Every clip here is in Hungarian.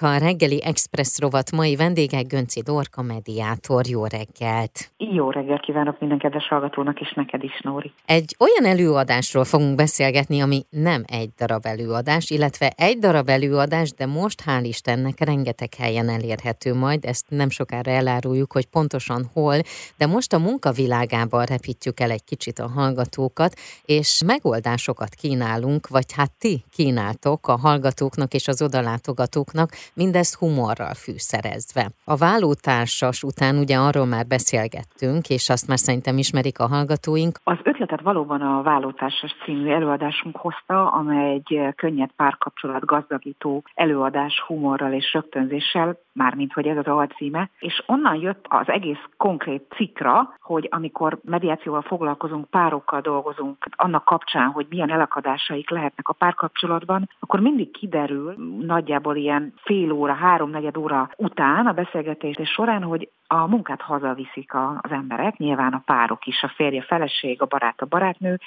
A reggeli Express rovat mai vendége Gönci Dorka, mediátor. Jó reggelt! Jó reggelt kívánok minden kedves hallgatónak, és neked is, Nóri. Egy olyan előadásról fogunk beszélgetni, ami nem egy darab előadás, illetve egy darab előadás, de most hál' Istennek rengeteg helyen elérhető majd, ezt nem sokára eláruljuk, hogy pontosan hol, de most a munkavilágában repítjük el egy kicsit a hallgatókat, és megoldásokat kínálunk, vagy hát ti kínáltok a hallgatóknak és az odalátogatóknak, mindezt humorral fűszerezve. A vállótársas után ugye arról már beszélgettünk, és azt már szerintem ismerik a hallgatóink. Az ötletet valóban a Vállótársas című előadásunk hozta, amely egy könnyed párkapcsolat gazdagító előadás humorral és rögtönzéssel, mármint hogy ez az alcíme, és onnan jött az egész konkrét cikra, hogy amikor mediációval foglalkozunk, párokkal dolgozunk, annak kapcsán, hogy milyen elakadásaik lehetnek a párkapcsolatban, akkor mindig kiderül nagyjából ilyen fél fél óra, háromnegyed óra után a beszélgetés során, hogy a munkát hazaviszik az emberek, nyilván a párok is, a férje, feleség, a barát, a barátnő,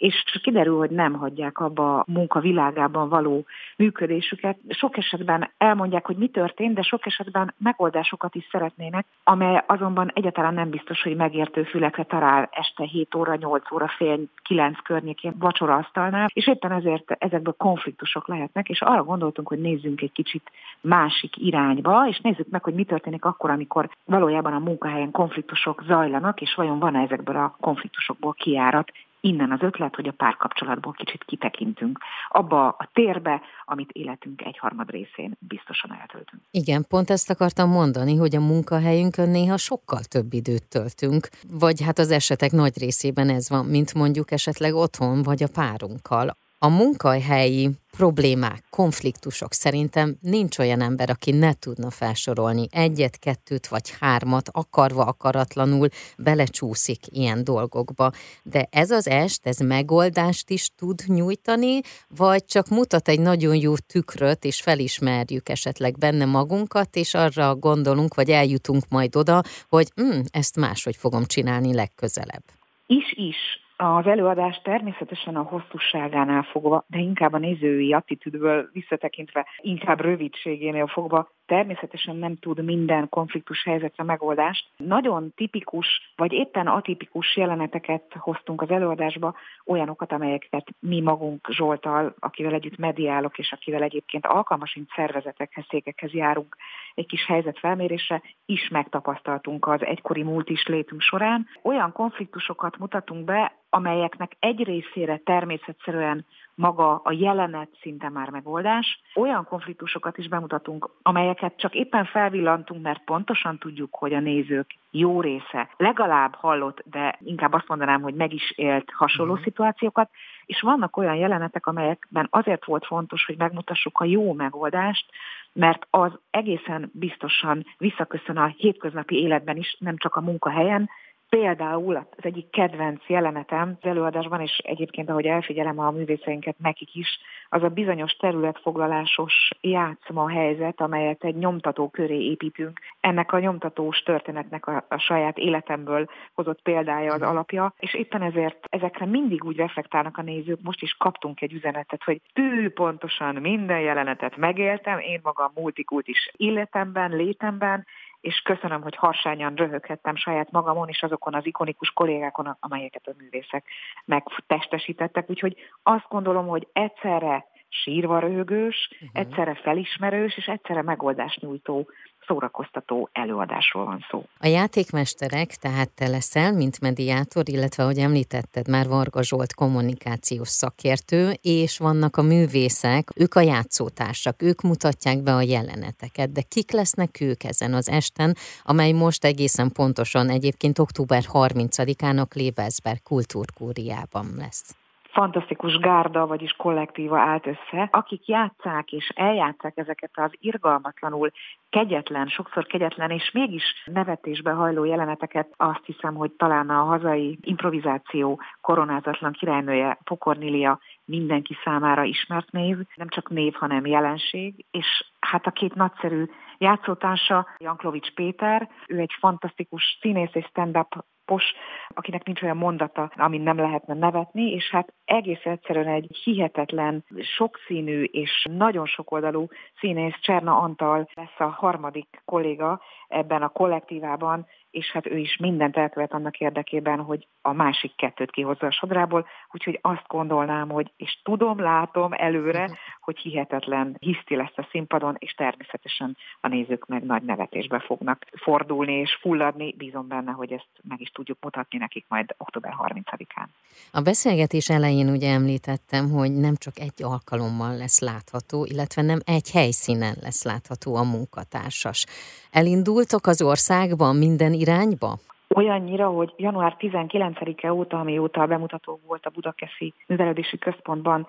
és kiderül, hogy nem hagyják abba a munkavilágában való működésüket. Sok esetben elmondják, hogy mi történt, de sok esetben megoldásokat is szeretnének, amely azonban egyáltalán nem biztos, hogy megértő fülekre talál este 7 óra, 8 óra, fél 9 környékén vacsora asztalnál, és éppen ezért ezekből konfliktusok lehetnek, és arra gondoltunk, hogy nézzünk egy kicsit másik irányba, és nézzük meg, hogy mi történik akkor, amikor valójában a munkahelyen konfliktusok zajlanak, és vajon van-e ezekből a konfliktusokból kiárat, Innen az ötlet, hogy a párkapcsolatból kicsit kitekintünk abba a térbe, amit életünk egyharmad részén biztosan eltöltünk. Igen, pont ezt akartam mondani, hogy a munkahelyünkön néha sokkal több időt töltünk, vagy hát az esetek nagy részében ez van, mint mondjuk esetleg otthon vagy a párunkkal. A munkahelyi problémák, konfliktusok szerintem nincs olyan ember, aki ne tudna felsorolni egyet, kettőt vagy hármat, akarva, akaratlanul belecsúszik ilyen dolgokba. De ez az est, ez megoldást is tud nyújtani, vagy csak mutat egy nagyon jó tükröt, és felismerjük esetleg benne magunkat, és arra gondolunk, vagy eljutunk majd oda, hogy hm, ezt máshogy fogom csinálni legközelebb. Is-is az előadás természetesen a hosszúságánál fogva, de inkább a nézői attitűdből visszatekintve, inkább rövidségénél fogva természetesen nem tud minden konfliktus helyzetre megoldást. Nagyon tipikus, vagy éppen atipikus jeleneteket hoztunk az előadásba, olyanokat, amelyeket mi magunk Zsoltal, akivel együtt mediálok, és akivel egyébként alkalmasint szervezetekhez, székekhez járunk egy kis helyzetfelmérésre, is megtapasztaltunk az egykori múlt is létünk során. Olyan konfliktusokat mutatunk be, amelyeknek egy részére természetszerűen maga a jelenet szinte már megoldás. Olyan konfliktusokat is bemutatunk, amelyeket csak éppen felvillantunk, mert pontosan tudjuk, hogy a nézők jó része legalább hallott, de inkább azt mondanám, hogy meg is élt hasonló uh-huh. szituációkat, és vannak olyan jelenetek, amelyekben azért volt fontos, hogy megmutassuk a jó megoldást, mert az egészen biztosan visszaköszön a hétköznapi életben is, nem csak a munkahelyen, Például az egyik kedvenc jelenetem az előadásban, és egyébként ahogy elfigyelem a művészeinket nekik is, az a bizonyos területfoglalásos játszma helyzet, amelyet egy nyomtató köré építünk. Ennek a nyomtatós történetnek a, a saját életemből hozott példája az alapja, és éppen ezért ezekre mindig úgy reflektálnak a nézők, most is kaptunk egy üzenetet, hogy tű pontosan minden jelenetet megéltem, én magam multikult is életemben, létemben, és köszönöm, hogy harsányan röhöghettem saját magamon és azokon az ikonikus kollégákon, amelyeket a művészek megtestesítettek. Úgyhogy azt gondolom, hogy egyszerre sírva röhögős, uh-huh. egyszerre felismerős és egyszerre megoldást nyújtó szórakoztató előadásról van szó. A játékmesterek, tehát te leszel, mint mediátor, illetve, ahogy említetted, már Varga Zsolt kommunikációs szakértő, és vannak a művészek, ők a játszótársak, ők mutatják be a jeleneteket, de kik lesznek ők ezen az esten, amely most egészen pontosan egyébként október 30-án a Klebelsberg kultúrkúriában lesz fantasztikus gárda, vagyis kollektíva állt össze, akik játszák és eljátszák ezeket az irgalmatlanul kegyetlen, sokszor kegyetlen és mégis nevetésbe hajló jeleneteket, azt hiszem, hogy talán a hazai improvizáció koronázatlan királynője Pokornilia mindenki számára ismert név, nem csak név, hanem jelenség, és hát a két nagyszerű játszótársa, Janklovics Péter, ő egy fantasztikus színész és stand-up pos, akinek nincs olyan mondata, amin nem lehetne nevetni, és hát egész egyszerűen egy hihetetlen, sokszínű és nagyon sokoldalú színész Cserna Antal lesz a harmadik kolléga ebben a kollektívában, és hát ő is mindent elkövet annak érdekében, hogy a másik kettőt kihozza a sodrából, úgyhogy azt gondolnám, hogy, és tudom, látom előre, hogy hihetetlen hiszti lesz a színpadon, és természetesen a nézők meg nagy nevetésbe fognak fordulni és fulladni. Bízom benne, hogy ezt meg is tudjuk mutatni nekik majd október 30-án. A beszélgetés elején ugye említettem, hogy nem csak egy alkalommal lesz látható, illetve nem egy helyszínen lesz látható a munkatársas. Elindultok az országban minden irányba? Olyannyira, hogy január 19-e óta, amióta a bemutató volt a Budakeszi Művelődési Központban,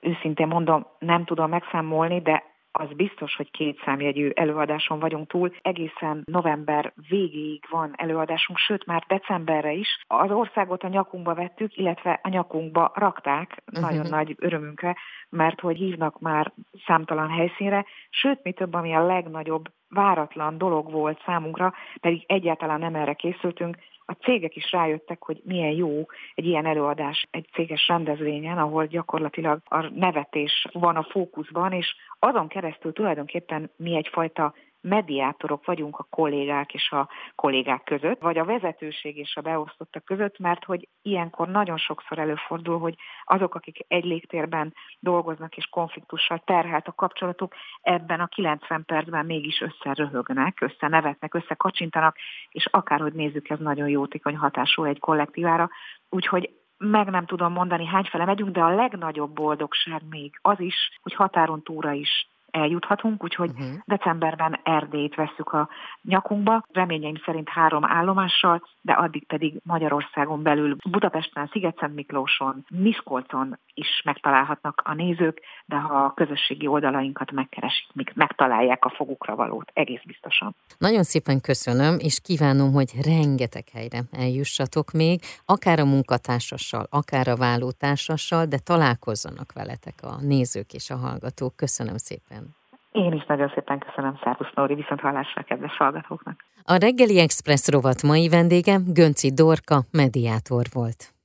őszintén mondom, nem tudom megszámolni, de az biztos, hogy két számjegyű előadáson vagyunk túl. Egészen november végéig van előadásunk, sőt már decemberre is. Az országot a nyakunkba vettük, illetve a nyakunkba rakták, uh-huh. nagyon nagy örömünkre, mert hogy hívnak már számtalan helyszínre, sőt, mi több, ami a legnagyobb váratlan dolog volt számunkra, pedig egyáltalán nem erre készültünk, a cégek is rájöttek, hogy milyen jó egy ilyen előadás egy céges rendezvényen, ahol gyakorlatilag a nevetés van a fókuszban, és azon keresztül tulajdonképpen mi egyfajta mediátorok vagyunk a kollégák és a kollégák között, vagy a vezetőség és a beosztottak között, mert hogy ilyenkor nagyon sokszor előfordul, hogy azok, akik egy légtérben dolgoznak és konfliktussal terhelt a kapcsolatuk, ebben a 90 percben mégis összeröhögnek, összenevetnek, összekacsintanak, és akárhogy nézzük, ez nagyon jótékony hatású egy kollektívára. Úgyhogy meg nem tudom mondani, hányfele megyünk, de a legnagyobb boldogság még az is, hogy határon túra is eljuthatunk, úgyhogy uh-huh. decemberben Erdélyt vesszük a nyakunkba, reményeim szerint három állomással, de addig pedig Magyarországon belül Budapesten, Sziget-Szent Miklóson, Miskolcon is megtalálhatnak a nézők, de ha a közösségi oldalainkat megkeresik, megtalálják a fogukra valót, egész biztosan. Nagyon szépen köszönöm, és kívánom, hogy rengeteg helyre eljussatok még, akár a munkatársassal, akár a vállótársassal, de találkozzanak veletek a nézők és a hallgatók. Köszönöm szépen. Én is nagyon szépen köszönöm, Szervusz Nóri, viszont hallásra kedves hallgatóknak. A reggeli Express rovat mai vendége Gönci Dorka, mediátor volt.